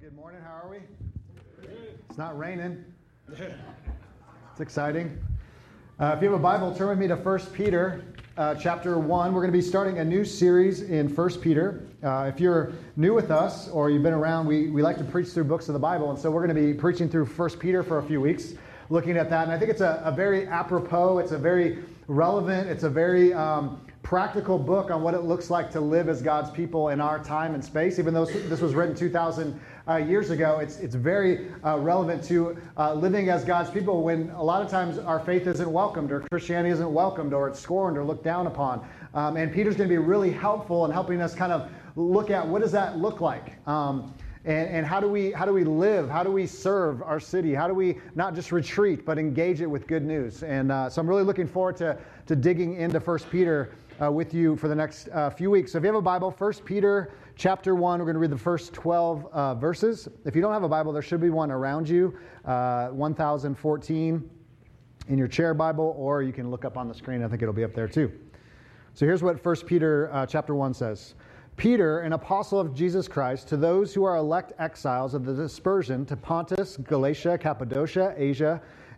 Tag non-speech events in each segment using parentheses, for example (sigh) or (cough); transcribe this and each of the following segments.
Good morning. How are we? It's not raining. It's exciting. Uh, if you have a Bible, turn with me to 1 Peter uh, chapter 1. We're going to be starting a new series in 1 Peter. Uh, if you're new with us or you've been around, we, we like to preach through books of the Bible. And so we're going to be preaching through 1 Peter for a few weeks, looking at that. And I think it's a, a very apropos, it's a very relevant, it's a very um, practical book on what it looks like to live as God's people in our time and space. Even though this was written 2,000 uh, years ago, it's, it's very uh, relevant to uh, living as God's people when a lot of times our faith isn't welcomed or Christianity isn't welcomed or it's scorned or looked down upon. Um, and Peter's going to be really helpful in helping us kind of look at what does that look like. Um, and, and, how do we how do we live? How do we serve our city? How do we not just retreat but engage it with good news? And uh, so I'm really looking forward to to digging into First Peter uh, with you for the next uh, few weeks. So if you have a Bible, first Peter chapter 1, we're going to read the first 12 uh, verses. If you don't have a Bible, there should be one around you, uh, 1014 in your chair Bible, or you can look up on the screen. I think it'll be up there too. So here's what 1 Peter uh, chapter 1 says. Peter, an apostle of Jesus Christ, to those who are elect exiles of the dispersion to Pontus, Galatia, Cappadocia, Asia,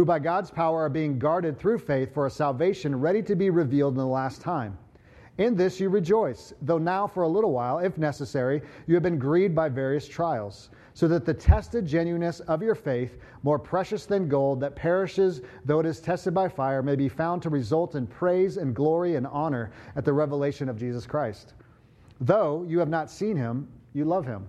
who by God's power are being guarded through faith for a salvation ready to be revealed in the last time. In this you rejoice, though now for a little while, if necessary, you have been grieved by various trials, so that the tested genuineness of your faith, more precious than gold that perishes though it is tested by fire, may be found to result in praise and glory and honor at the revelation of Jesus Christ. Though you have not seen him, you love him.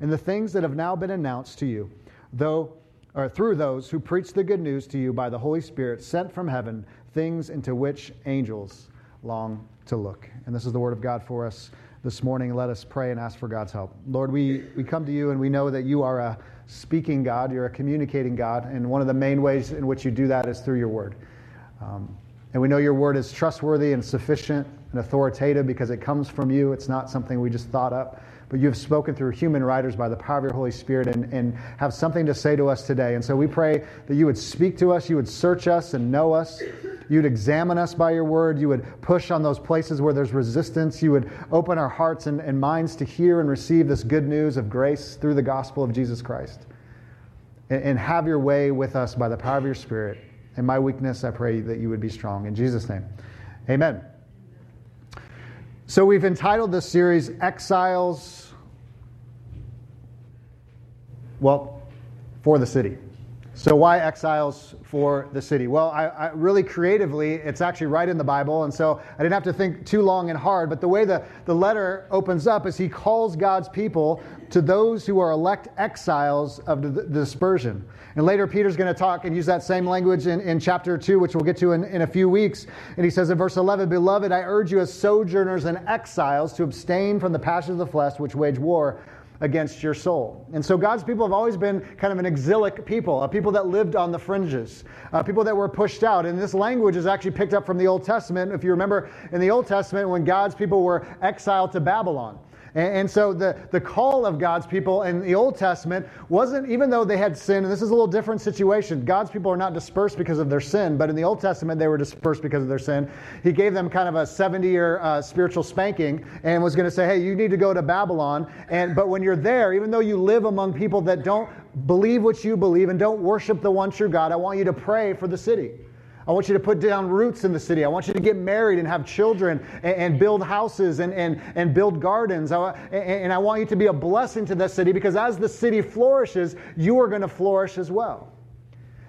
and the things that have now been announced to you, though or through those who preach the good news to you by the Holy Spirit sent from heaven, things into which angels long to look. And this is the word of God for us this morning. Let us pray and ask for God's help. Lord, we, we come to you and we know that you are a speaking God, you're a communicating God, and one of the main ways in which you do that is through your word. Um, and we know your word is trustworthy and sufficient and authoritative because it comes from you. It's not something we just thought up but you have spoken through human writers by the power of your Holy Spirit and, and have something to say to us today. And so we pray that you would speak to us, you would search us and know us, you would examine us by your word, you would push on those places where there's resistance, you would open our hearts and, and minds to hear and receive this good news of grace through the gospel of Jesus Christ. And, and have your way with us by the power of your Spirit. In my weakness, I pray that you would be strong. In Jesus' name, amen. So we've entitled this series Exiles well, for the city. So, why exiles for the city? Well, I, I, really creatively, it's actually right in the Bible, and so I didn't have to think too long and hard. But the way the, the letter opens up is he calls God's people to those who are elect exiles of the, the dispersion. And later, Peter's going to talk and use that same language in, in chapter 2, which we'll get to in, in a few weeks. And he says in verse 11, Beloved, I urge you as sojourners and exiles to abstain from the passions of the flesh which wage war against your soul. And so God's people have always been kind of an exilic people, a people that lived on the fringes, uh, people that were pushed out. And this language is actually picked up from the Old Testament. If you remember in the Old Testament, when God's people were exiled to Babylon. And, and, so the, the call of God's people in the Old Testament wasn't, even though they had sin, and this is a little different situation. God's people are not dispersed because of their sin, but in the Old Testament, they were dispersed because of their sin. He gave them kind of a 70 year uh, spiritual spanking and was going to say, hey, you need to go to Babylon. And, but when you're there, even though you live among people that don't believe what you believe and don't worship the one true God, I want you to pray for the city. I want you to put down roots in the city. I want you to get married and have children and, and build houses and, and, and build gardens. I, and I want you to be a blessing to the city because as the city flourishes, you are going to flourish as well.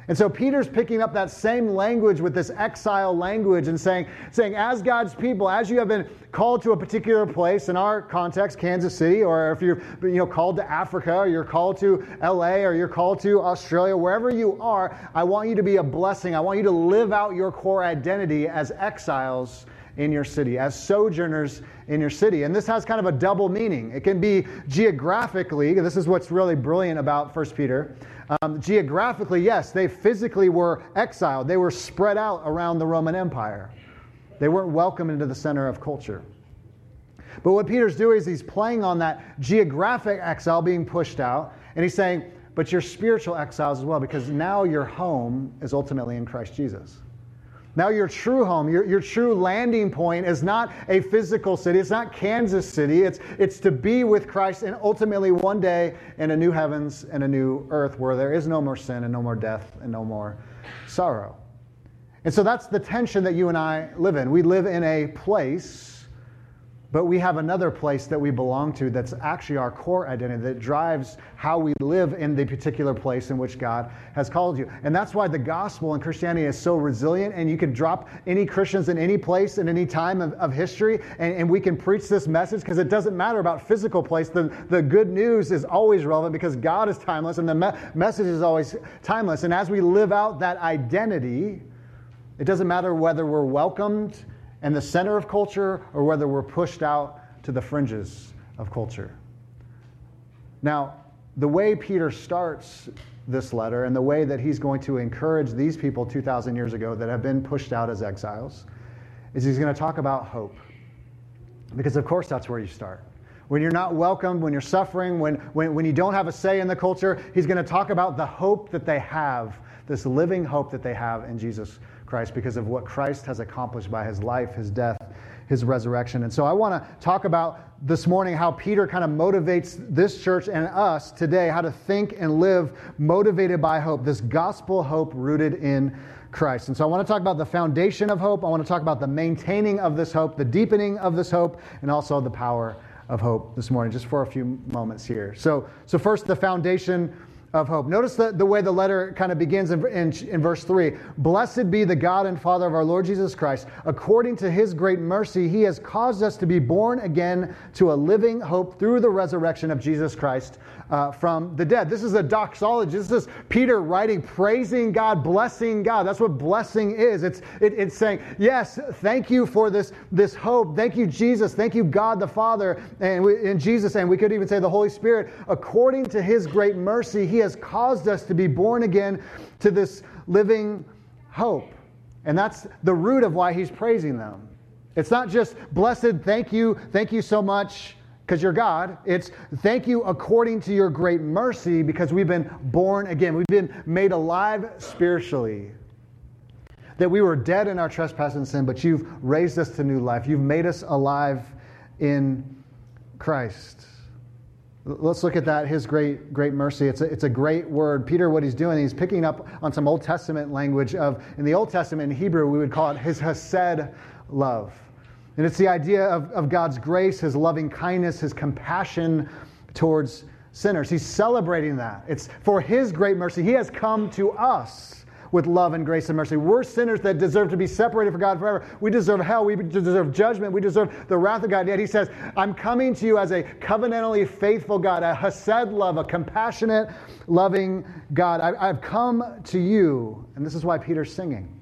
And so Peter's picking up that same language with this exile language and saying, saying, as God's people, as you have been called to a particular place, in our context, Kansas City, or if you're you know, called to Africa, or you're called to LA, or you're called to Australia, wherever you are, I want you to be a blessing. I want you to live out your core identity as exiles in your city, as sojourners in your city. And this has kind of a double meaning. It can be geographically, this is what's really brilliant about 1 Peter. Um, geographically, yes, they physically were exiled, they were spread out around the Roman Empire. They weren't welcome into the center of culture. But what Peter's doing is he's playing on that geographic exile being pushed out, and he's saying, but your spiritual exiles as well, because now your home is ultimately in Christ Jesus. Now, your true home, your, your true landing point is not a physical city. It's not Kansas City. It's, it's to be with Christ and ultimately one day in a new heavens and a new earth where there is no more sin and no more death and no more sorrow. And so that's the tension that you and I live in. We live in a place but we have another place that we belong to that's actually our core identity that drives how we live in the particular place in which God has called you. And that's why the gospel and Christianity is so resilient. And you can drop any Christians in any place in any time of, of history, and, and we can preach this message because it doesn't matter about physical place. The, the good news is always relevant because God is timeless and the me- message is always timeless. And as we live out that identity, it doesn't matter whether we're welcomed and the center of culture or whether we're pushed out to the fringes of culture. Now, the way Peter starts this letter and the way that he's going to encourage these people 2,000 years ago that have been pushed out as exiles is he's going to talk about hope. Because, of course, that's where you start. When you're not welcomed, when you're suffering, when, when, when you don't have a say in the culture, he's going to talk about the hope that they have, this living hope that they have in Jesus Christ because of what Christ has accomplished by his life, his death, his resurrection. And so I want to talk about this morning how Peter kind of motivates this church and us today how to think and live motivated by hope, this gospel hope rooted in Christ. And so I want to talk about the foundation of hope. I want to talk about the maintaining of this hope, the deepening of this hope, and also the power of hope this morning, just for a few moments here. So, so first, the foundation of hope. Notice the, the way the letter kind of begins in, in, in, verse 3 Blessed be the God and Father of our Lord Jesus Christ. According to his great mercy, he has caused us to be born again to a living hope through the resurrection of Jesus Christ uh, from the dead. This is a doxology. This is Peter writing, praising God, blessing God. That's what blessing is. It's, it, it's saying, Yes, thank you for this, this hope. Thank you, Jesus. Thank you, God the Father, and, we, and Jesus, and we could even say the Holy Spirit. According to his great mercy, he has caused us to be born again to this living hope. And that's the root of why he's praising them. It's not just blessed, thank you, thank you so much because you're God. It's thank you according to your great mercy because we've been born again. We've been made alive spiritually. That we were dead in our trespass and sin, but you've raised us to new life. You've made us alive in Christ. Let's look at that, his great, great mercy. It's a, it's a great word. Peter, what he's doing, he's picking up on some Old Testament language of, in the Old Testament, in Hebrew, we would call it his hesed love. And it's the idea of, of God's grace, his loving kindness, his compassion towards sinners. He's celebrating that. It's for his great mercy. He has come to us with love and grace and mercy. We're sinners that deserve to be separated from God forever. We deserve hell. We deserve judgment. We deserve the wrath of God. Yet he says, I'm coming to you as a covenantally faithful God, a hesed love, a compassionate, loving God. I, have come to you. And this is why Peter's singing.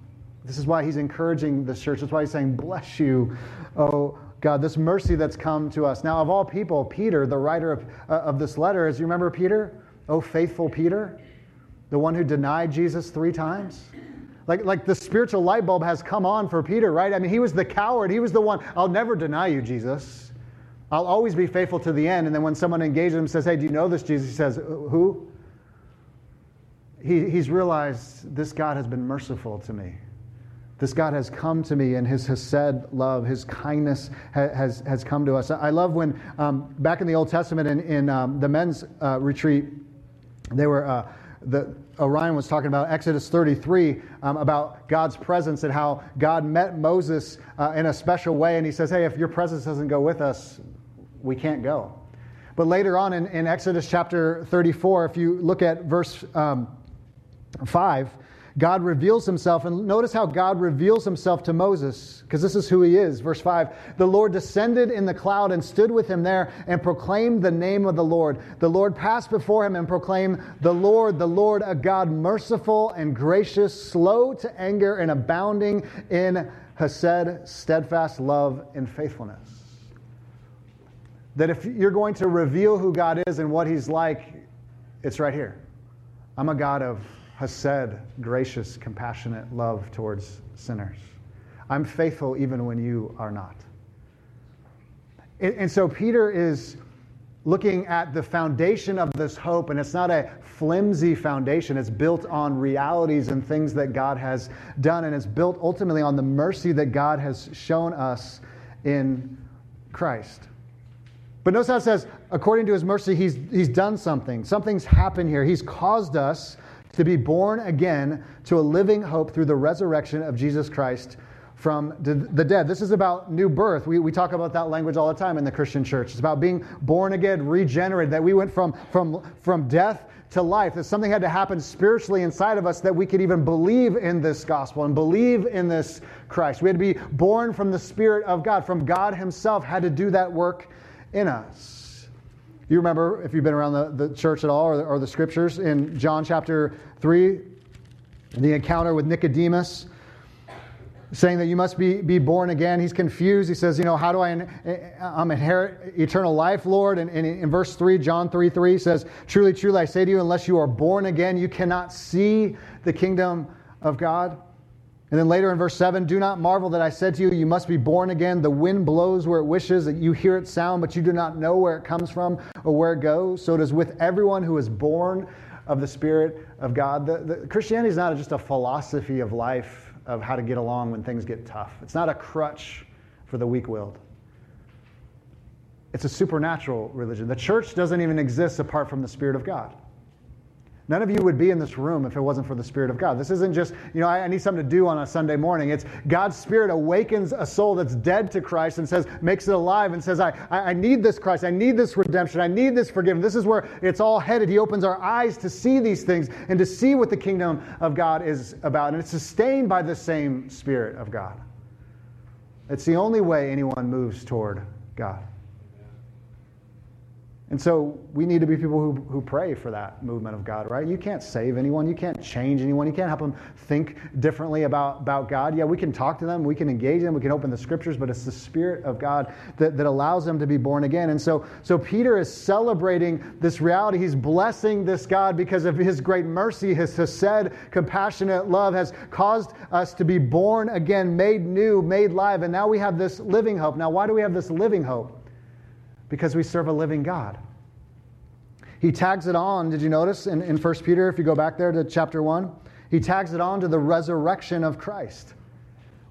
This is why he's encouraging the church. That's why he's saying, Bless you, oh God, this mercy that's come to us. Now, of all people, Peter, the writer of, uh, of this letter, as you remember Peter? Oh, faithful Peter? the one who denied Jesus three times? Like, like the spiritual light bulb has come on for Peter, right? I mean, he was the coward. He was the one, I'll never deny you, Jesus. I'll always be faithful to the end. And then when someone engages him and says, Hey, do you know this Jesus? He says, Who? He, he's realized this God has been merciful to me. This God has come to me, and His Hesed love, His kindness has, has come to us. I love when, um, back in the Old Testament, in, in um, the men's uh, retreat, they were. Uh, the, Orion was talking about Exodus 33 um, about God's presence and how God met Moses uh, in a special way. And he says, Hey, if your presence doesn't go with us, we can't go. But later on in, in Exodus chapter 34, if you look at verse um, 5, God reveals himself, and notice how God reveals himself to Moses, because this is who he is. Verse 5 The Lord descended in the cloud and stood with him there and proclaimed the name of the Lord. The Lord passed before him and proclaimed, The Lord, the Lord, a God merciful and gracious, slow to anger, and abounding in Hesed, steadfast love and faithfulness. That if you're going to reveal who God is and what he's like, it's right here. I'm a God of Hesed, gracious, compassionate love towards sinners. I'm faithful even when you are not. And, and so Peter is looking at the foundation of this hope, and it's not a flimsy foundation. It's built on realities and things that God has done, and it's built ultimately on the mercy that God has shown us in Christ. But notice how it says, according to his mercy, he's, he's done something. Something's happened here. He's caused us to be born again to a living hope through the resurrection of Jesus Christ from the dead. This is about new birth. We, we talk about that language all the time in the Christian church. It's about being born again, regenerated, that we went from, from, from death to life, that something had to happen spiritually inside of us that we could even believe in this gospel and believe in this Christ. We had to be born from the Spirit of God, from God Himself, had to do that work in us. You remember, if you've been around the, the church at all or the, or the scriptures, in John chapter 3, the encounter with Nicodemus saying that you must be, be born again. He's confused. He says, You know, how do I I'm inherit eternal life, Lord? And, and, in verse 3, John 3 3 says, Truly, truly, I say to you, unless you are born again, you cannot see the kingdom of God. And then later in verse 7, do not marvel that I said to you, you must be born again. The wind blows where it wishes, that you hear its sound, but you do not know where it comes from or where it goes. So it is with everyone who is born of the Spirit of God. The, the, Christianity is not just a philosophy of life of how to get along when things get tough. It's not a crutch for the weak willed. It's a supernatural religion. The church doesn't even exist apart from the Spirit of God. None of you would be in this room if it wasn't for the Spirit of God. This isn't just, you know, I, I, need something to do on a Sunday morning. It's God's Spirit awakens a soul that's dead to Christ and says, makes it alive and says, I, I need this Christ. I need this redemption. I need this forgiveness. This is where it's all headed. He opens our eyes to see these things and to see what the kingdom of God is about. And it's sustained by the same Spirit of God. It's the only way anyone moves toward God. And so we need to be people who, who pray for that movement of God, right? You can't save anyone. You can't change anyone. You can't help them think differently about, about God. Yeah, we can talk to them. We can engage them. We can open the scriptures, but it's the Spirit of God that, that allows them to be born again. And so, so Peter is celebrating this reality. He's blessing this God because of his great mercy, his said compassionate love has caused us to be born again, made new, made live. And now we have this living hope. Now, why do we have this living hope? Because we serve a living God. He tags it on, did you notice in, in 1 Peter, if you go back there to chapter 1? He tags it on to the resurrection of Christ.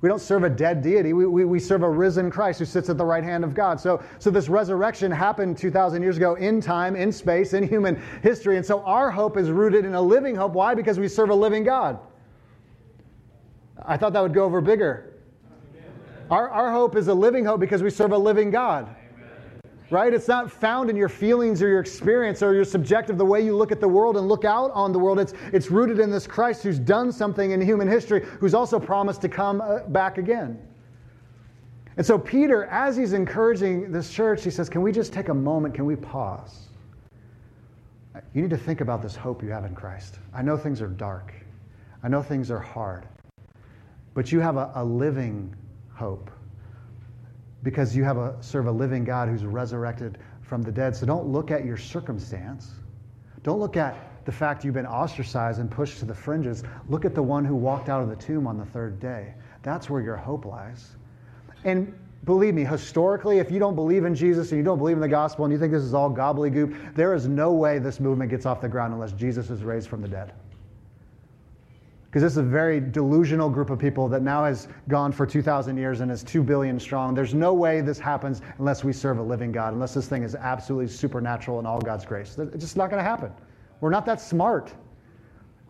We don't serve a dead deity. We, we, we, serve a risen Christ who sits at the right hand of God. So, so this resurrection happened 2,000 years ago in time, in space, in human history. And so our hope is rooted in a living hope. Why? Because we serve a living God. I thought that would go over bigger. Our, our hope is a living hope because we serve a living God right? It's not found in your feelings or your experience or your subjective, the way you look at the world and look out on the world. It's, it's rooted in this Christ who's done something in human history, who's also promised to come uh, back again. And so, Peter, as he's encouraging this church, he says, Can we just take a moment? Can we pause? You need to think about this hope you have in Christ. I know things are dark, I know things are hard, but you have a, a living hope because you have a serve a living God who's resurrected from the dead. So don't look at your circumstance. Don't look at the fact you've been ostracized and pushed to the fringes. Look at the one who walked out of the tomb on the third day. That's where your hope lies. And believe me, historically, if you don't believe in Jesus and you don't believe in the gospel and you think this is all gobbledygook, there is no way this movement gets off the ground unless Jesus is raised from the dead because this is a very delusional group of people that now has gone for 2,000 years and is 2 billion strong. There's no way this happens unless we serve a living God, unless this thing is absolutely supernatural and all God's grace. It's just not going to happen. We're not that smart.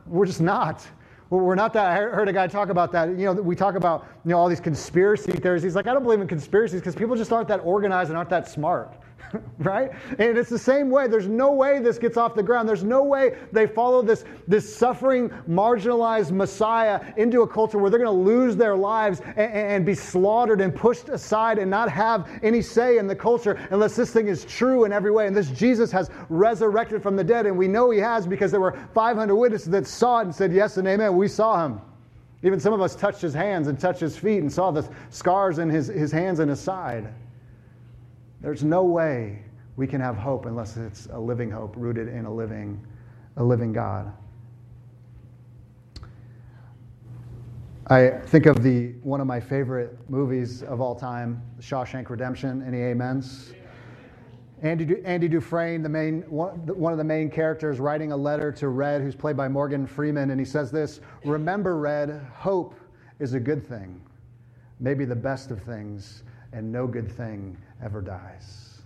We're just not. We're not that. I heard a guy talk about that. You know, we talk about you know all these conspiracy theories. He's like, I don't believe in conspiracies because people just aren't that organized and aren't that smart. (laughs) right? And it's the same way. There's no way this gets off the ground. There's no way they follow this, this suffering, marginalized Messiah into a culture where they're going to lose their lives and, and be slaughtered and pushed aside and not have any say in the culture unless this thing is true in every way. And this Jesus has resurrected from the dead. And we know he has because there were 500 witnesses that saw it and said, Yes and amen. We saw him. Even some of us touched his hands and touched his feet and saw the scars in his, his hands and his side. There's no way we can have hope unless it's a living hope rooted in a living, a living God. I think of the one of my favorite movies of all time, Shawshank Redemption. Any amens? Andy, Andy Dufresne, the main, one of the main characters, writing a letter to Red, who's played by Morgan Freeman, and he says this Remember, Red, hope is a good thing, maybe the best of things, and no good thing ever dies.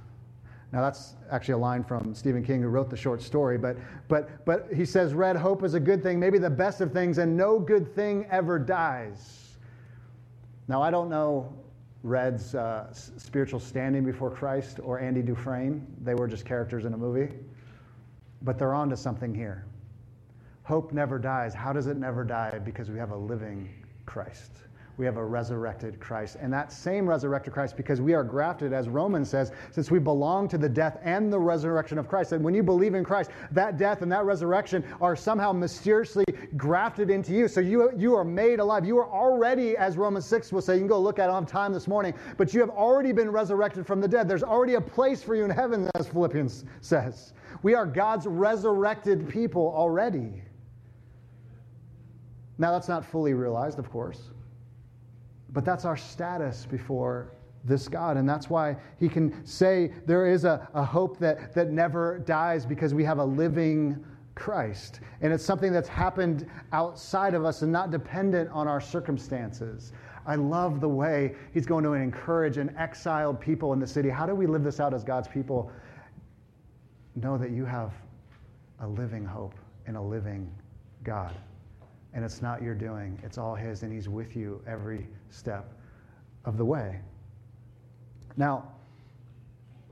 Now, that's actually a line from Stephen King, who wrote the short story, but, but, but he says, Red, hope is a good thing, maybe the best of things, and no good thing ever dies. Now, I don't know Red's uh, spiritual standing before Christ or Andy Dufresne. They were just characters in a movie. But they're on to something here. Hope never dies. How does it never die? Because we have a living Christ we have a resurrected Christ. And that same resurrected Christ, because we are grafted, as Romans says, since we belong to the death and the resurrection of Christ. And when you believe in Christ, that death and that resurrection are somehow mysteriously grafted into you. So you, you are made alive. You are already, as Romans 6 will say, you can go look at it on time this morning, but you have already been resurrected from the dead. There's already a place for you in heaven, as Philippians says. We are God's resurrected people already. Now, that's not fully realized, of course. But that's our status before this God. And that's why he can say there is a, a hope that, that never dies because we have a living Christ. And it's something that's happened outside of us and not dependent on our circumstances. I love the way he's going to encourage an exiled people in the city. How do we live this out as God's people? Know that you have a living hope and a living God and it's not your doing, it's all His, and He's with you every step of the way. Now,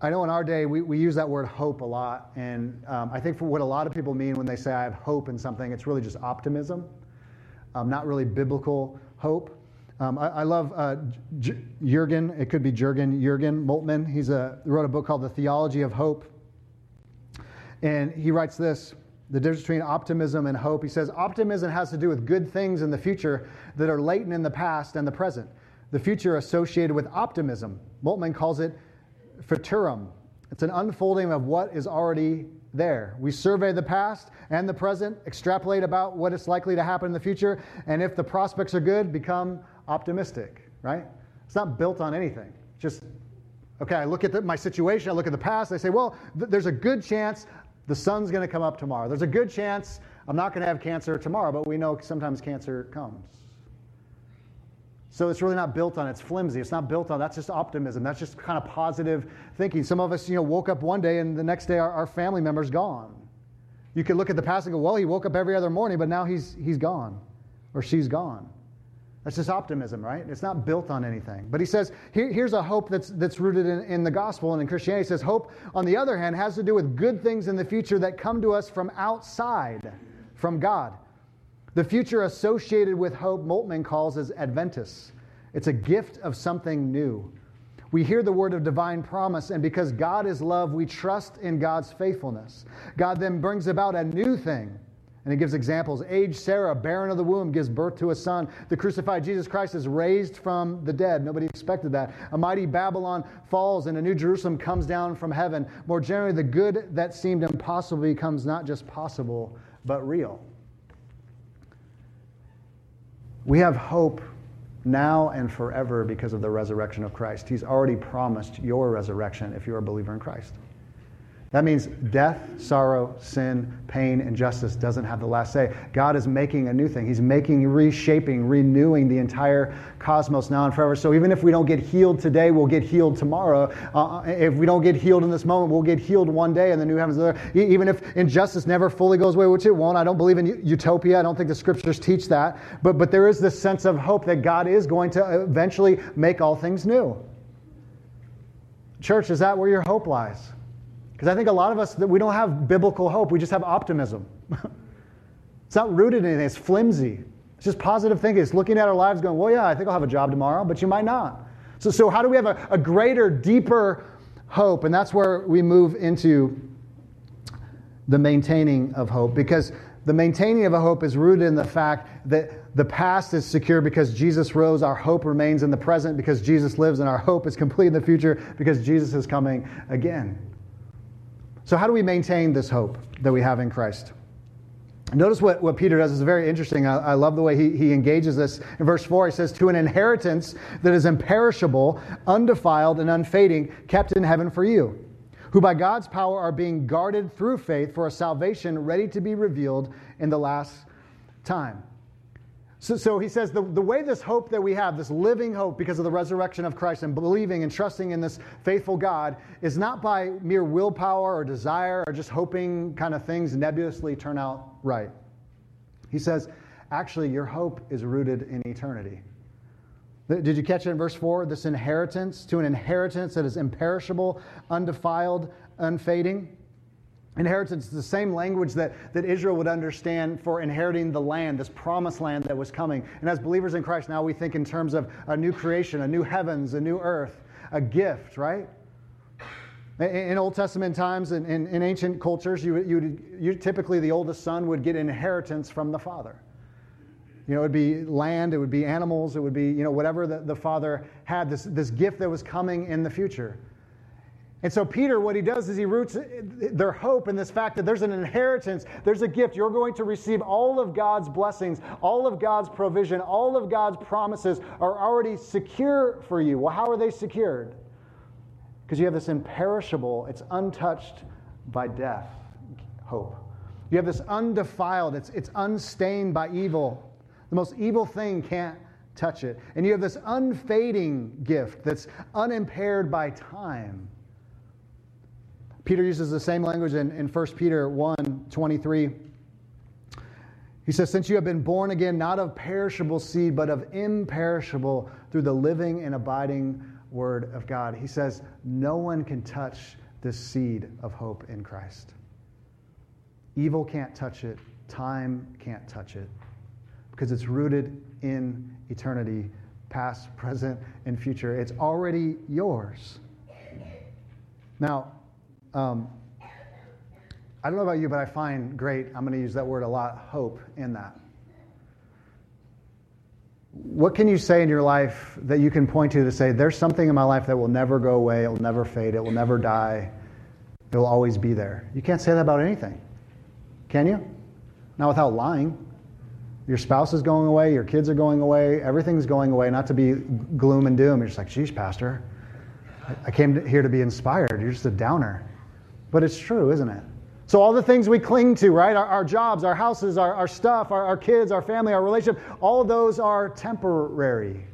I know in our day we, we use that word hope a lot, and um, I think for what a lot of people mean when they say I have hope in something, it's really just optimism, um, not really biblical hope. Um, I, I, love uh, J- Jurgen, it could be Jurgen, Jurgen Moltmann. He wrote a book called The Theology of Hope. And he writes this the difference between optimism and hope. He says optimism has to do with good things in the future that are latent in the past and the present. The future associated with optimism. Moltmann calls it futurum. It's an unfolding of what is already there. We survey the past and the present, extrapolate about what is likely to happen in the future, and if the prospects are good, become optimistic, right? It's not built on anything. Just, okay, I look at the, my situation, I look at the past, I say, well, th- there's a good chance the sun's going to come up tomorrow. There's a good chance I'm not going to have cancer tomorrow, but we know sometimes cancer comes. So it's really not built on it's flimsy. It's not built on that's just optimism. That's just kind of positive thinking. Some of us, you know, woke up one day and the next day our, our family member's gone. You could look at the past and go, well, he woke up every other morning, but now he's he's gone or she's gone. That's just optimism, right? It's not built on anything. But he says, here, here's a hope that's, that's rooted in, in the gospel and in Christianity. He says, hope, on the other hand, has to do with good things in the future that come to us from outside, from God. The future associated with hope, Moltmann calls as Adventus. It's a gift of something new. We hear the word of divine promise, and because God is love, we trust in God's faithfulness. God then brings about a new thing and he gives examples. Aged Sarah, barren of the womb, gives birth to a son. The crucified Jesus Christ is raised from the dead. Nobody expected that. A mighty Babylon falls and a new Jerusalem comes down from heaven. More generally, the good that seemed impossible becomes not just possible, but real. We have hope now and forever because of the resurrection of Christ. He's already promised your resurrection if you're a believer in Christ. That means death, sorrow, sin, pain, injustice doesn't have the last say. God is making a new thing. He's making, reshaping, renewing the entire cosmos now and forever. So even if we don't get healed today, we'll get healed tomorrow. Uh, if we don't get healed in this moment, we'll get healed one day in the new heavens. Even if injustice never fully goes away, which it won't. I don't believe in utopia. I don't think the scriptures teach that. But, but there is this sense of hope that God is going to eventually make all things new. church, is that where your hope lies? Because I think a lot of us, that we don't have biblical hope, we just have optimism. (laughs) it's not rooted in anything, it's flimsy. It's just positive thinking. It's looking at our lives going, well, yeah, I think I'll have a job tomorrow, but you might not. So, so how do we have a, a greater, deeper hope? And that's where we move into the maintaining of hope. Because the maintaining of a hope is rooted in the fact that the past is secure because Jesus rose. Our hope remains in the present because Jesus lives, and our hope is complete in the future because Jesus is coming again. So, how do we maintain this hope that we have in Christ? Notice what, what Peter does is very interesting. I, I, love the way he, he engages this. In verse 4, he says, To an inheritance that is imperishable, undefiled, and unfading, kept in heaven for you, who by God's power are being guarded through faith for a salvation ready to be revealed in the last time. So, so, he says the, the way this hope that we have, this living hope because of the resurrection of Christ and believing and trusting in this faithful God, is not by mere willpower or desire or just hoping kind of things nebulously turn out right. He says, actually, your hope is rooted in eternity. Did you catch it in verse 4? This inheritance to an inheritance that is imperishable, undefiled, unfading. Inheritance is the same language that, that Israel would understand for inheriting the land, this promised land that was coming. And as believers in Christ, now we think in terms of a new creation, a new heavens, a new earth, a gift, right? In Old Testament times, in, in, in ancient cultures, you, you, you, typically the oldest son would get inheritance from the father. You know, it would be land, it would be animals, it would be, you know, whatever the, the father had, this, this gift that was coming in the future. And so, Peter, what he does is he roots their hope in this fact that there's an inheritance, there's a gift. You're going to receive all of God's blessings, all of God's provision, all of God's promises are already secure for you. Well, how are they secured? Because you have this imperishable, it's untouched by death hope. You have this undefiled, it's, it's unstained by evil. The most evil thing can't touch it. And you have this unfading gift that's unimpaired by time. Peter uses the same language in, in 1 Peter 1 23. He says, Since you have been born again, not of perishable seed, but of imperishable, through the living and abiding word of God. He says, No one can touch this seed of hope in Christ. Evil can't touch it, time can't touch it, because it's rooted in eternity, past, present, and future. It's already yours. Now, um, I don't know about you, but I find great, I'm going to use that word a lot, hope in that. What can you say in your life that you can point to to say, there's something in my life that will never go away, it will never fade, it will never die, it will always be there? You can't say that about anything, can you? Not without lying. Your spouse is going away, your kids are going away, everything's going away, not to be gloom and doom. You're just like, geez, Pastor, I came here to be inspired. You're just a downer. But it's true, isn't it? So, all the things we cling to, right? Our, our jobs, our houses, our, our stuff, our, our kids, our family, our relationship, all of those are temporary.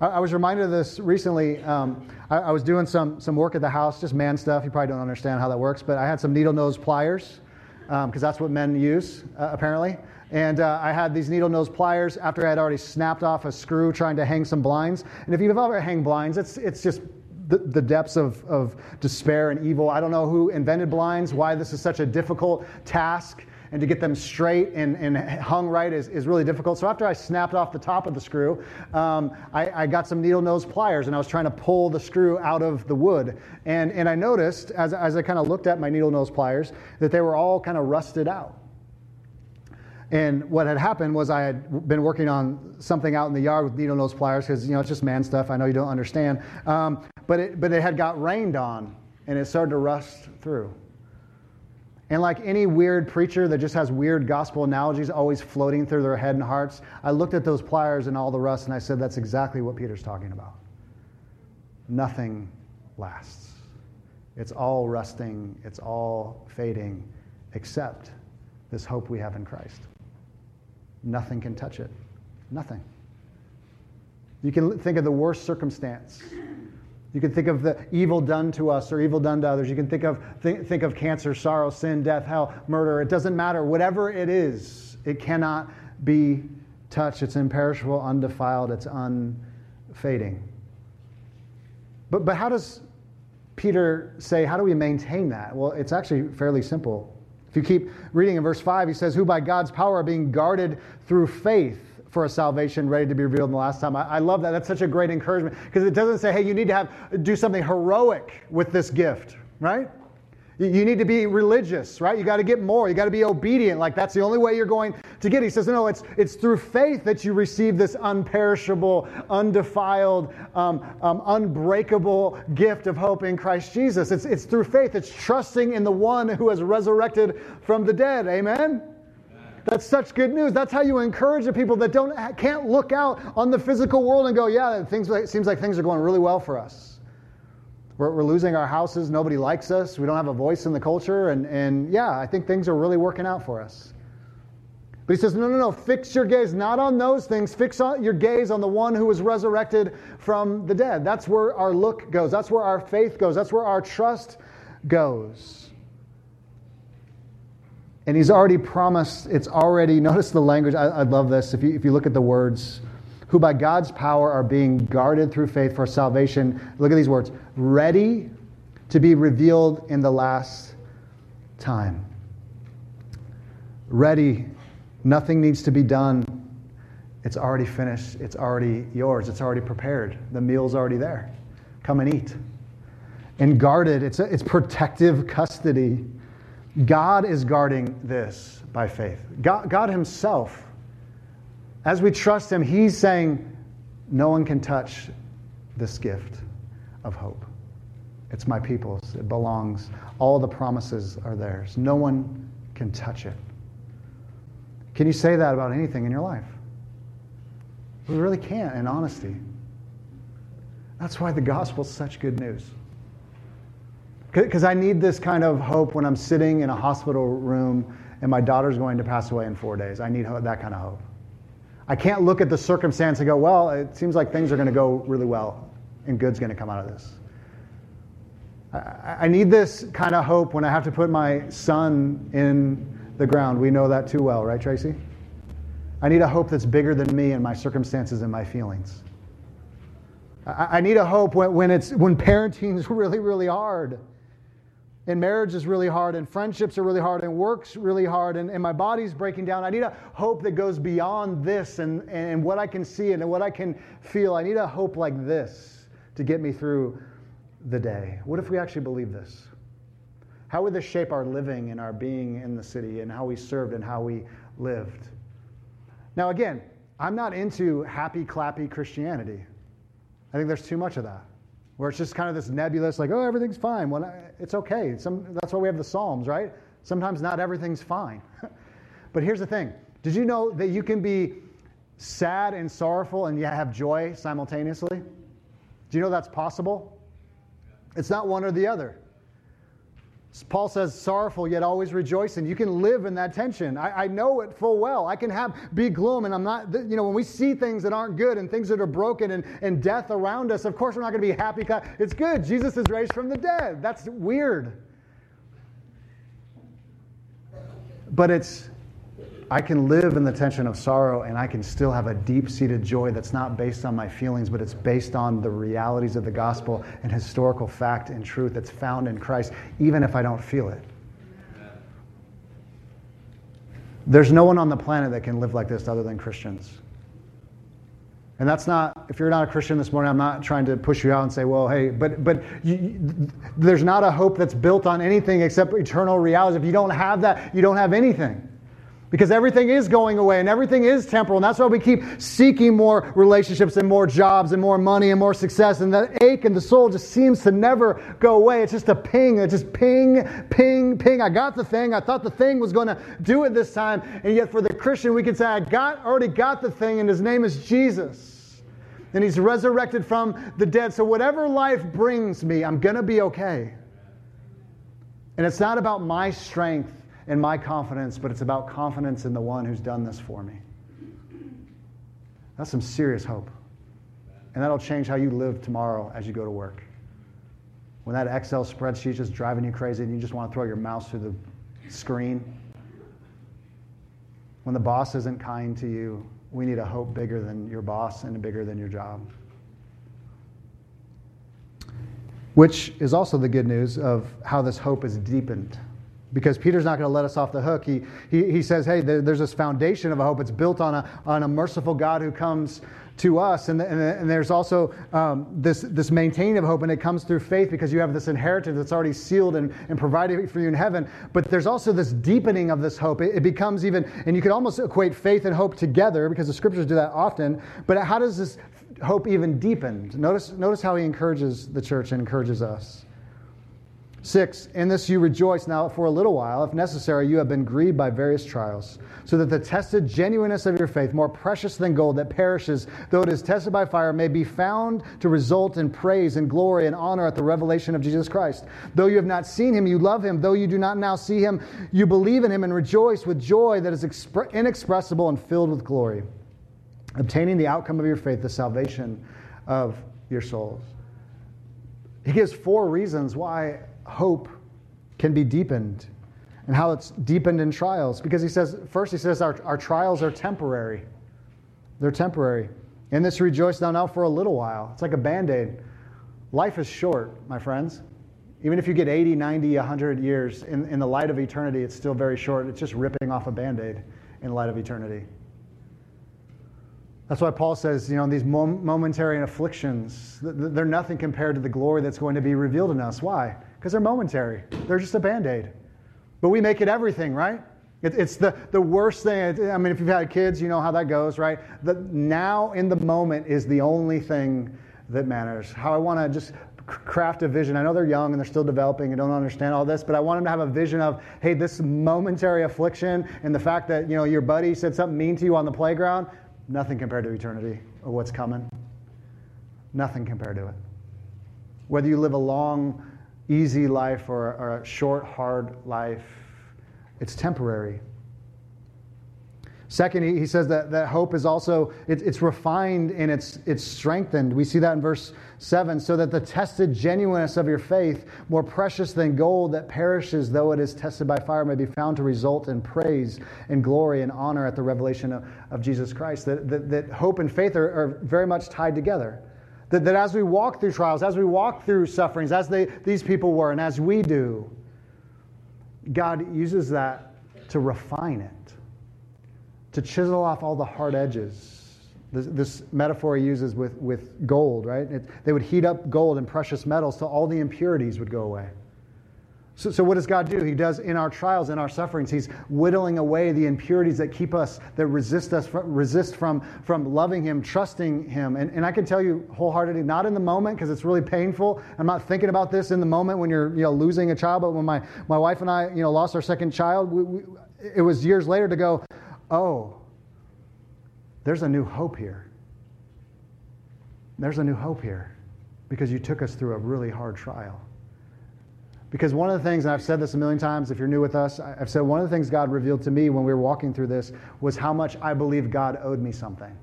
I, I was reminded of this recently. Um, I, I, was doing some, some work at the house, just man stuff. You probably don't understand how that works, but I had some needle nose pliers, because um, that's what men use, uh, apparently. And uh, I had these needle nose pliers after I had already snapped off a screw trying to hang some blinds. And if you've ever hang blinds, it's, it's just the, the depths of, of despair and evil. I don't know who invented blinds, why this is such a difficult task and to get them straight and, and hung right is, is really difficult. So after I snapped off the top of the screw, um, I, I, got some needle nose pliers and I was trying to pull the screw out of the wood. And, and I noticed as, as I kind of looked at my needle nose pliers that they were all kind of rusted out. And what had happened was I had been working on something out in the yard with needle nose pliers because you know it's just man stuff. I know you don't understand, um, but it but it had got rained on and it started to rust through. And like any weird preacher that just has weird gospel analogies always floating through their head and hearts, I looked at those pliers and all the rust and I said, that's exactly what Peter's talking about. Nothing lasts. It's all rusting, it's all fading, except this hope we have in Christ. Nothing can touch it. Nothing. You can think of the worst circumstance. You can think of the evil done to us or evil done to others. You can think of, think, think of cancer, sorrow, sin, death, hell, murder. It doesn't matter. Whatever it is, it cannot be touched. It's imperishable, undefiled, it's unfading. But, but how does Peter say, how do we maintain that? Well, it's actually fairly simple. If you keep reading in verse 5, he says, Who by God's power are being guarded through faith for a salvation ready to be revealed in the last time. I, I love that. That's such a great encouragement because it doesn't say, hey, you need to have do something heroic with this gift, right? You need to be religious, right? You got to get more. You got to be obedient. Like that's the only way you're going to get. It. He says, no, it's it's through faith that you receive this unperishable, undefiled, um, um, unbreakable gift of hope in Christ Jesus. It's it's through faith. It's trusting in the one who has resurrected from the dead. Amen. That's such good news. That's how you encourage the people that don't can't look out on the physical world and go, yeah, things seems like things are going really well for us. We're, we're losing our houses. Nobody likes us. We don't have a voice in the culture. And, and yeah, I think things are really working out for us. But he says, no, no, no, fix your gaze not on those things. Fix your gaze on the one who was resurrected from the dead. That's where our look goes. That's where our faith goes. That's where our trust goes. And he's already promised, it's already, (laughs) notice the language. I, I love this. If you, if you look at the words, who by God's power are being guarded through faith for salvation. Look at these words ready to be revealed in the last time. Ready. Nothing needs to be done. It's already finished. It's already yours. It's already prepared. The meal's already there. Come and eat. And guarded, it's, a, it's protective custody. God is guarding this by faith. God, God Himself as we trust Him, He's saying, No one can touch this gift of hope. It's my people's. It belongs. All the promises are theirs. No one can touch it. Can you say that about anything in your life? We really can't, in honesty. That's why the gospel is such good news. Because I need this kind of hope when I'm sitting in a hospital room and my daughter's going to pass away in four days. I need that kind of hope. I can't look at the circumstance and go, well, it seems like things are going to go really well and good's going to come out of this. I, need this kind of hope when I have to put my son in the ground. We know that too well, right, Tracy? I need a hope that's bigger than me and my circumstances and my feelings. I, I need a hope when, when, it's, when parenting is (laughs) really, really hard and marriage is really hard, and friendships are really hard, and work's really hard, and, and my body's breaking down. I need a hope that goes beyond this and, and what I can see and what I can feel. I need a hope like this to get me through the day. What if we actually believe this? How would this shape our living and our being in the city and how we served and how we lived? Now, again, I'm not into happy, clappy Christianity. I think there's too much of that where it's just kind of this nebulous, like, oh, everything's fine. Well, it's okay. Some, that's why we have the Psalms, right? Sometimes not everything's fine. (laughs) but here's the thing Did you know that you can be sad and sorrowful and yet have joy simultaneously? Do you know that's possible? It's not one or the other. Paul says, sorrowful yet always rejoicing. You can live in that tension. I, I, know it full well. I can have be gloom, and I'm not, you know, when we see things that aren't good and things that are broken and, and death around us, of course we're not going to be happy. It's good. Jesus is raised from the dead. That's weird. But it's I can live in the tension of sorrow and I can still have a deep seated joy that's not based on my feelings, but it's based on the realities of the gospel and historical fact and truth that's found in Christ, even if I don't feel it. There's no one on the planet that can live like this other than Christians. And that's not, if you're not a Christian this morning, I'm not trying to push you out and say, well, hey, but, but you, there's not a hope that's built on anything except eternal realities. If you don't have that, you don't have anything because everything is going away and everything is temporal. And that's why we keep seeking more relationships and more jobs and more money and more success. And that ache in the soul just seems to never go away. It's just a ping. It's just ping, ping, ping. I got the thing. I thought the thing was going to do it this time. And yet for the Christian, we can say, I got, already got the thing, and his name is Jesus. And he's resurrected from the dead. So whatever life brings me, I'm going to be okay. And it's not about my strength and my confidence, but it's about confidence in the one who's done this for me. That's some serious hope. And that'll change how you live tomorrow as you go to work. When that Excel spreadsheet is driving you crazy and you just want to throw your mouse through the screen. When the boss isn't kind to you, we need a hope bigger than your boss and bigger than your job. which is also the good news of how this hope is deepened. Because Peter's not going to let us off the hook. He, he, he says, hey, there, there's this foundation of a hope. It's built on a, on a merciful God who comes to us. And, and, and there's also um, this, this maintaining of hope, and it comes through faith because you have this inheritance that's already sealed and, and provided for you in heaven. But there's also this deepening of this hope. It, it becomes even, and you could almost equate faith and hope together because the scriptures do that often. But how does this hope even deepen? Notice, notice how he encourages the church and encourages us. Six, in this you rejoice now for a little while. If necessary, you have been grieved by various trials, so that the tested genuineness of your faith, more precious than gold that perishes, though it is tested by fire, may be found to result in praise and glory and honor at the revelation of Jesus Christ. Though you have not seen him, you love him. Though you do not now see him, you believe in him and rejoice with joy that is expre- inexpressible and filled with glory, obtaining the outcome of your faith, the salvation of your souls. He gives four reasons why hope can be deepened and how it's deepened in trials. Because he says, first, he says, our, our trials are temporary. They're temporary. In this rejoice now, now for a little while. It's like a band aid. Life is short, my friends. Even if you get 80, 90, 100 years, in, in the light of eternity, it's still very short. It's just ripping off a band aid in light of eternity. That's why Paul says, you know, these momentary afflictions, they're nothing compared to the glory that's going to be revealed in us. Why? Because they're momentary, they're just a band aid. But we make it everything, right? It, it's the, the worst thing. I mean, if you've had kids, you know how that goes, right? The now in the moment is the only thing that matters. How I want to just craft a vision. I know they're young and they're still developing and don't understand all this, but I want them to have a vision of, hey, this momentary affliction and the fact that, you know, your buddy said something mean to you on the playground, nothing compared to eternity or what's coming. Nothing compared to it. Whether you live a long, easy life or, or a short, hard life. It's temporary. Second, he, says that, that hope is also, it, it's refined and it's, it's strengthened. We see that in verse 7 so that the tested genuineness of your faith, more precious than gold that perishes though it is tested by fire, may be found to result in praise and glory and honor at the revelation of, of Jesus Christ. That, that, that hope and faith are, are very much tied together. That, that as we walk through trials, as we walk through sufferings, as they, these people were, and as we do, God uses that to refine it, to chisel off all the hard edges. This, this metaphor he uses with, with gold, right? It, they would heat up gold and precious metals till all the impurities would go away. So, so, what does God do? He does in our trials, in our sufferings, He's whittling away the impurities that keep us, that resist us, resist from, from loving Him, trusting Him. And, and I can tell you wholeheartedly, not in the moment because it's really painful. I'm not thinking about this in the moment when you're you know, losing a child, but when my, my wife and I you know, lost our second child, we, we, it was years later to go, oh, there's a new hope here. There's a new hope here because you took us through a really hard trial. Because one of the things, and I've said this a million times if you're new with us, I've said one of the things God revealed to me when we were walking through this was how much I believe God owed me something.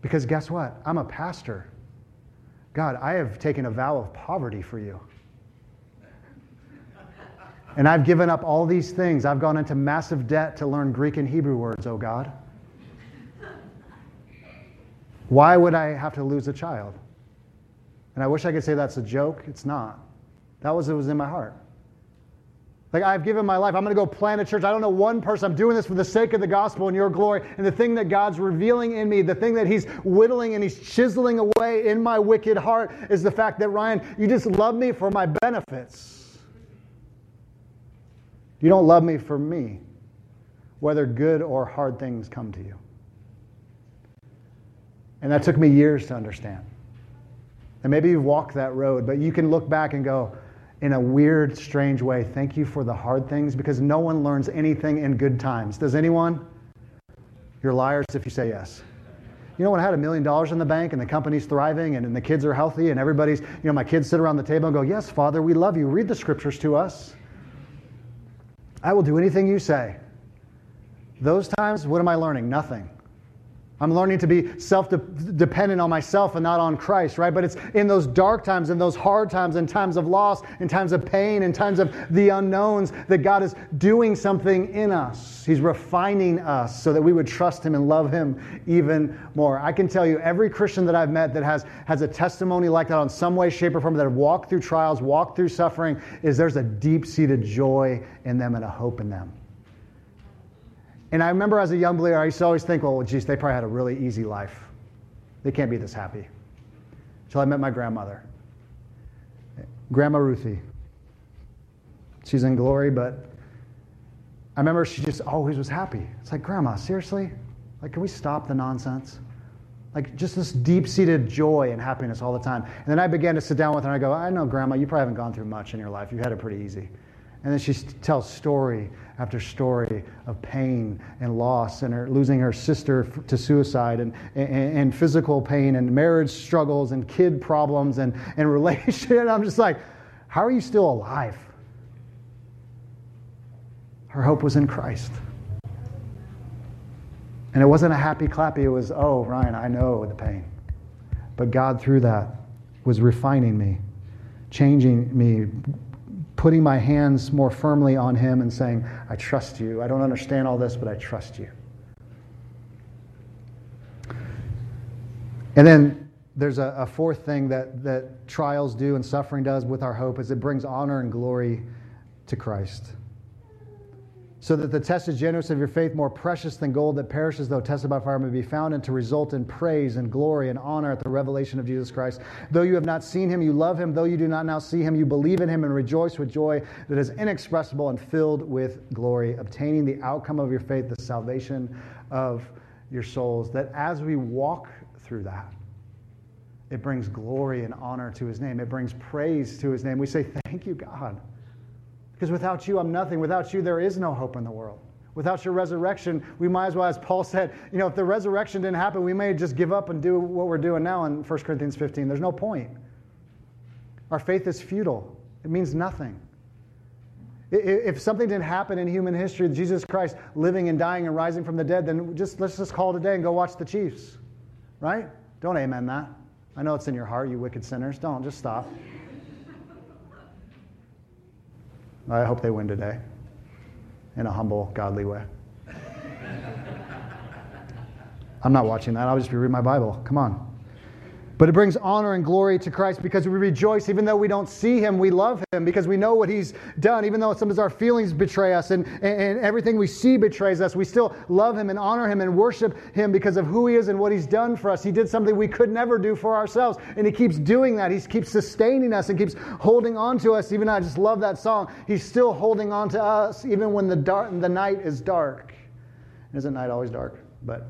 Because guess what? I'm a pastor. God, I have taken a vow of poverty for you. And I've given up all these things. I've gone into massive debt to learn Greek and Hebrew words, oh God. Why would I have to lose a child? And I wish I could say that's a joke. It's not. That was what was in my heart. Like, I've given my life. I'm going to go plant a church. I don't know one person. I'm doing this for the sake of the gospel and your glory. And the thing that God's revealing in me, the thing that He's whittling and He's chiseling away in my wicked heart is the fact that, Ryan, you just love me for my benefits. You don't love me for me, whether good or hard things come to you. And that took me years to understand. And maybe you've walked that road, but you can look back and go, in a weird, strange way, thank you for the hard things because no one learns anything in good times. Does anyone? You're liars if you say yes. You know, when I had a million dollars in the bank and the company's thriving and, and the kids are healthy and everybody's, you know, my kids sit around the table and go, Yes, Father, we love you. Read the scriptures to us. I will do anything you say. Those times, what am I learning? Nothing. I'm learning to be self dependent on myself and not on Christ, right? But it's in those dark times, in those hard times, in times of loss, in times of pain, in times of the unknowns, that God is doing something in us. He's refining us so that we would trust Him and love Him even more. I can tell you, every Christian that I've met that has, has a testimony like that on some way, shape, or form, that have walked through trials, walked through suffering, is there's a deep seated joy in them and a hope in them. And I remember as a young believer, I used to always think, well, geez, they probably had a really easy life. They can't be this happy. Until I met my grandmother, Grandma Ruthie. She's in glory, but I remember she just always was happy. It's like, Grandma, seriously? Like, can we stop the nonsense? Like, just this deep seated joy and happiness all the time. And then I began to sit down with her and I go, I know, Grandma, you probably haven't gone through much in your life. You had it pretty easy. And then she tells story after story of pain and loss and her losing her sister to suicide and, and, and physical pain and marriage struggles and kid problems and, and (laughs) relationship. I'm just like, how are you still alive? Her hope was in Christ. And it wasn't a happy clappy, it was, oh, Ryan, I know the pain. But God, through that, was refining me, changing me, putting my hands more firmly on Him and saying, I trust you. I don't understand all this, but I trust you. And then there's a, a, fourth thing that, that trials do and suffering does with our hope is it brings honor and glory to Christ so that the tested genuineness of your faith, more precious than gold that perishes though tested by fire, may be found and to result in praise and glory and honor at the revelation of Jesus Christ. Though you have not seen him, you love him. Though you do not now see him, you believe in him and rejoice with joy that is inexpressible and filled with glory, obtaining the outcome of your faith, the salvation of your souls. That as we walk through that, it brings glory and honor to his name. It brings praise to his name. We say, Thank you, God. Because without you, I'm nothing. Without you, there is no hope in the world. Without your resurrection, we might as well, as Paul said, you know, if the resurrection didn't happen, we may just give up and do what we're doing now in 1 Corinthians 15. There's no point. Our faith is futile, it means nothing. If something didn't happen in human history, Jesus Christ living and dying and rising from the dead, then just let's just call it a day and go watch the Chiefs. Right? Don't amen that. I know it's in your heart, you wicked sinners. Don't, just stop. I hope they win today in a humble, godly way. I'm not watching that. I'll just be reading my Bible. Come on. But it brings honor and glory to Christ because we rejoice, even though we don't see him, we love him because we know what he's done. Even though sometimes our feelings betray us and, and, everything we see betrays us, we still love him and honor him and worship him because of who he is and what he's done for us. He did something we could never do for ourselves. And he keeps doing that. He keeps sustaining us and keeps holding on to us. Even I just love that song. He's still holding on to us even when the, dark, the night is dark. Isn't night always dark? But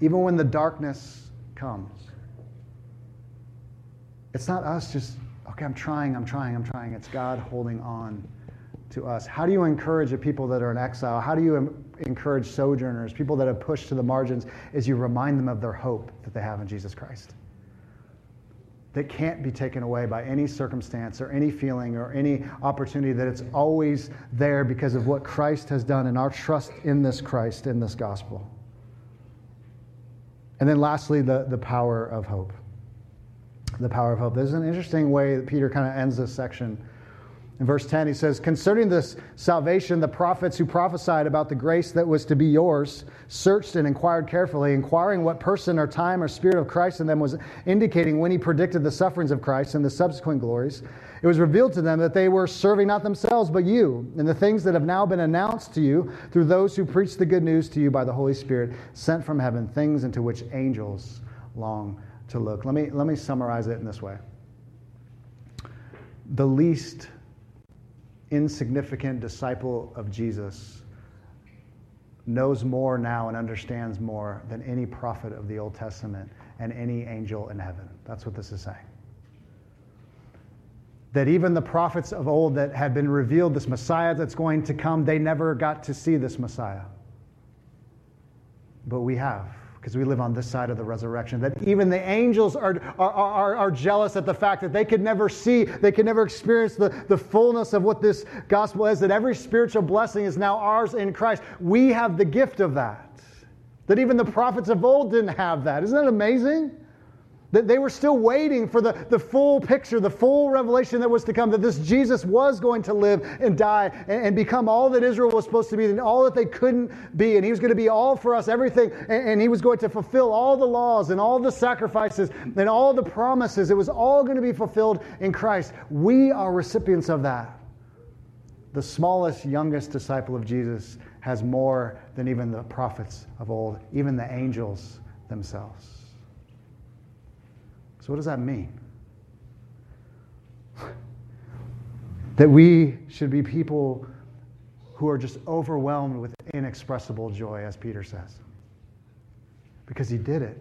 even when the darkness comes. It's not us just, okay, I'm trying, I'm trying, I'm trying. It's God holding on to us. How do you encourage the people that are in exile? How do you encourage sojourners, people that have pushed to the margins, as you remind them of their hope that they have in Jesus Christ? That can't be taken away by any circumstance or any feeling or any opportunity, that it's always there because of what Christ has done and our trust in this Christ, in this gospel. And then lastly, the, the power of hope the power of hope. There's an interesting way that Peter kind of ends this section. In verse 10, he says, Concerning this salvation, the prophets who prophesied about the grace that was to be yours searched and inquired carefully, inquiring what person or time or spirit of Christ in them was indicating when he predicted the sufferings of Christ and the subsequent glories. It was revealed to them that they were serving not themselves, but you, and the things that have now been announced to you through those who preach the good news to you by the Holy Spirit, sent from heaven, things into which angels long to look. Let me, let me summarize it in this way The least insignificant disciple of Jesus knows more now and understands more than any prophet of the Old Testament and any angel in heaven. That's what this is saying. That even the prophets of old that had been revealed, this Messiah that's going to come, they never got to see this Messiah. But we have because we live on this side of the resurrection, that even the angels are, are, are, are, jealous at the fact that they could never see, they could never experience the, the fullness of what this gospel is, that every spiritual blessing is now ours in Christ. We have the gift of that. That even the prophets of old didn't have that. Isn't that amazing? That they were still waiting for the, the full picture, the full revelation that was to come, that this Jesus was going to live and die and, and become all that Israel was supposed to be and all that they couldn't be. And he was going to be all for us, everything. And, and he was going to fulfill all the laws and all the sacrifices and all the promises. It was all going to be fulfilled in Christ. We are recipients of that. The smallest, youngest disciple of Jesus has more than even the prophets of old, even the angels themselves. So, what does that mean? (laughs) that we should be people who are just overwhelmed with inexpressible joy, as Peter says. Because he did it.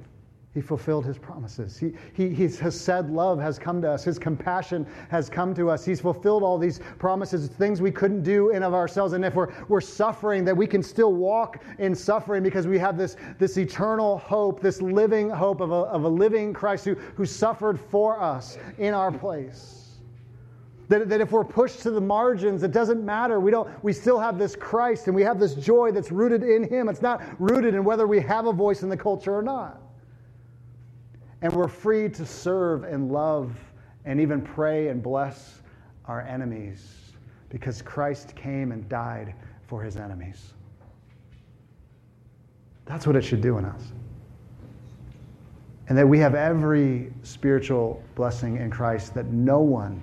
He fulfilled his promises. He, he, his Hesed love has come to us. His compassion has come to us. He's fulfilled all these promises, things we couldn't do in of ourselves. And if we're, we're suffering, that we can still walk in suffering because we have this, this eternal hope, this living hope of a, of a living Christ who, who suffered for us in our place. That, that if we're pushed to the margins, it doesn't matter. We, don't, we still have this Christ and we have this joy that's rooted in Him. It's not rooted in whether we have a voice in the culture or not. And we're free to serve and love and even pray and bless our enemies because Christ came and died for his enemies. That's what it should do in us. And that we have every spiritual blessing in Christ that no one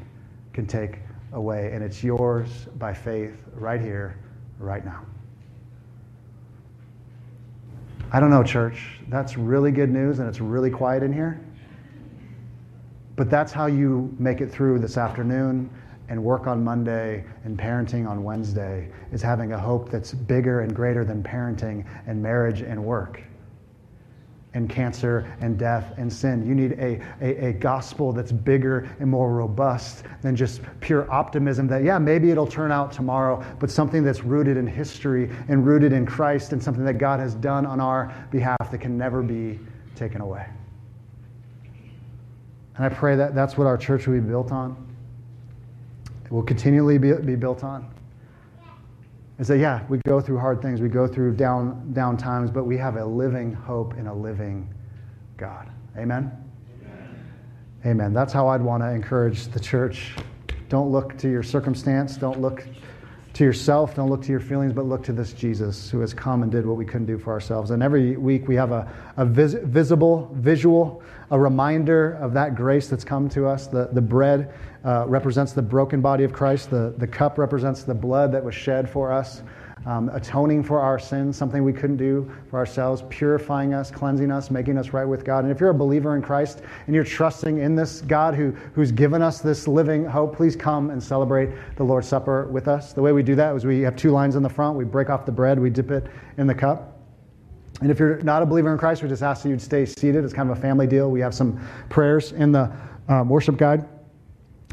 can take away. And it's yours by faith right here, right now. I don't know, church. That's really good news, and it's really quiet in here. But that's how you make it through this afternoon and work on Monday and parenting on Wednesday, is having a hope that's bigger and greater than parenting and marriage and work and cancer and death and sin. You need a, a, a, gospel that's bigger and more robust than just pure optimism that, yeah, maybe it'll turn out tomorrow, but something that's rooted in history and rooted in Christ and something that God has done on our behalf that can never be taken away. And I pray that that's what our church will be built on. It will continually be, be built on is say, yeah, we go through hard things, we go through down down times, but we have a living hope in a living God. Amen. Amen. Amen. That's how I'd want to encourage the church. Don't look to your circumstance, don't look to yourself, don't look to your feelings, but look to this Jesus who has come and did what we couldn't do for ourselves. And every week we have a, a vis- visible, visual, a reminder of that grace that's come to us. The, the bread uh, represents the broken body of Christ, the, the cup represents the blood that was shed for us um, atoning for our sins, something we couldn't do for ourselves, purifying us, cleansing us, making us right with God. And if you're a believer in Christ and you're trusting in this God who, who's given us this living hope, please come and celebrate the Lord's Supper with us. The way we do that is we have two lines in the front. We break off the bread, we dip it in the cup. And if you're not a believer in Christ, we just ask that you'd stay seated. It's kind of a family deal. We have some prayers in the um, worship guide,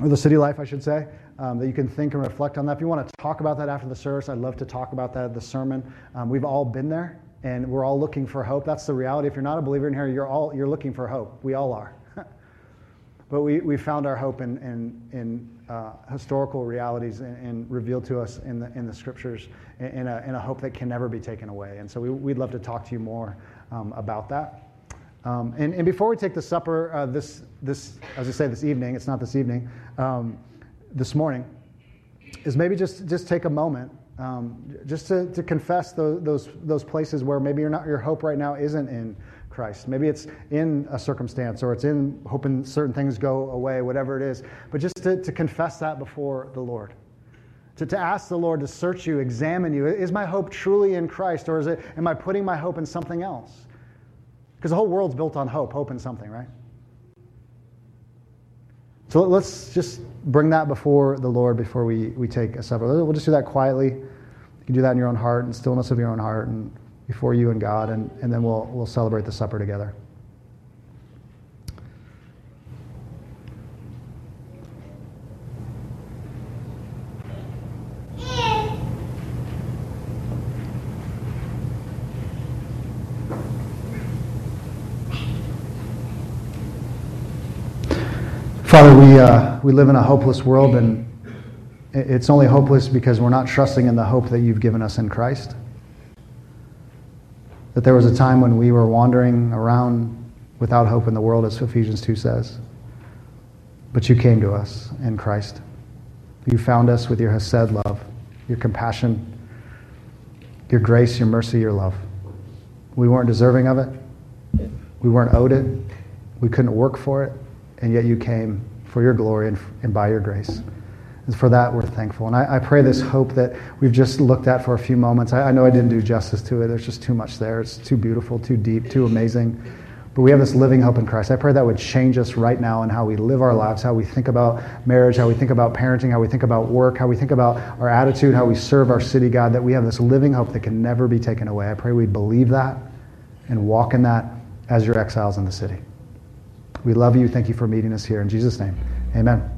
or the city life, I should say um, that you can think and reflect on that. If you want to talk about that after the service, I'd love to talk about that at the sermon. Um, we've all been there, and we're all looking for hope. That's the reality. If you're not a believer in here, you're all you're looking for hope. We all are. (laughs) but we, we found our hope in, in, in uh, historical realities and, and, revealed to us in the, in the scriptures in, a, in a hope that can never be taken away. And so we, would love to talk to you more um, about that. Um, and, and, before we take the supper uh, this, this, as I say, this evening, it's not this evening, um, this morning is maybe just, just take a moment um, just to, to confess those, those, those places where maybe you're not, your hope right now isn't in Christ. Maybe it's in a circumstance or it's in hoping certain things go away, whatever it is. But just to, to confess that before the Lord. To, to ask the Lord to search you, examine you. Is my hope truly in Christ or is it, am I putting my hope in something else? Because the whole world's built on hope, hope in something, right? So let's just bring that before the Lord before we, we take a supper. We'll just do that quietly. You can do that in your own heart and stillness of your own heart and before you and God, and, and then we'll, we'll celebrate the supper together. Father, we, uh, we live in a hopeless world, and it's only hopeless because we're not trusting in the hope that you've given us in Christ. that there was a time when we were wandering around without hope in the world, as Ephesians 2 says. But you came to us in Christ. You found us with your Hesed love, your compassion, your grace, your mercy, your love. We weren't deserving of it. We weren't owed it. We couldn't work for it. And yet you came for your glory and, and by your grace. And for that, we're thankful. And I, I, pray this hope that we've just looked at for a few moments. I, I know I didn't do justice to it. There's just too much there. It's too beautiful, too deep, too amazing. But we have this living hope in Christ. I pray that would change us right now in how we live our lives, how we think about marriage, how we think about parenting, how we think about work, how we think about our attitude, how we serve our city, God, that we have this living hope that can never be taken away. I pray we believe that and walk in that as your exiles in the city. We love you. Thank you for meeting us here. In Jesus' name, amen.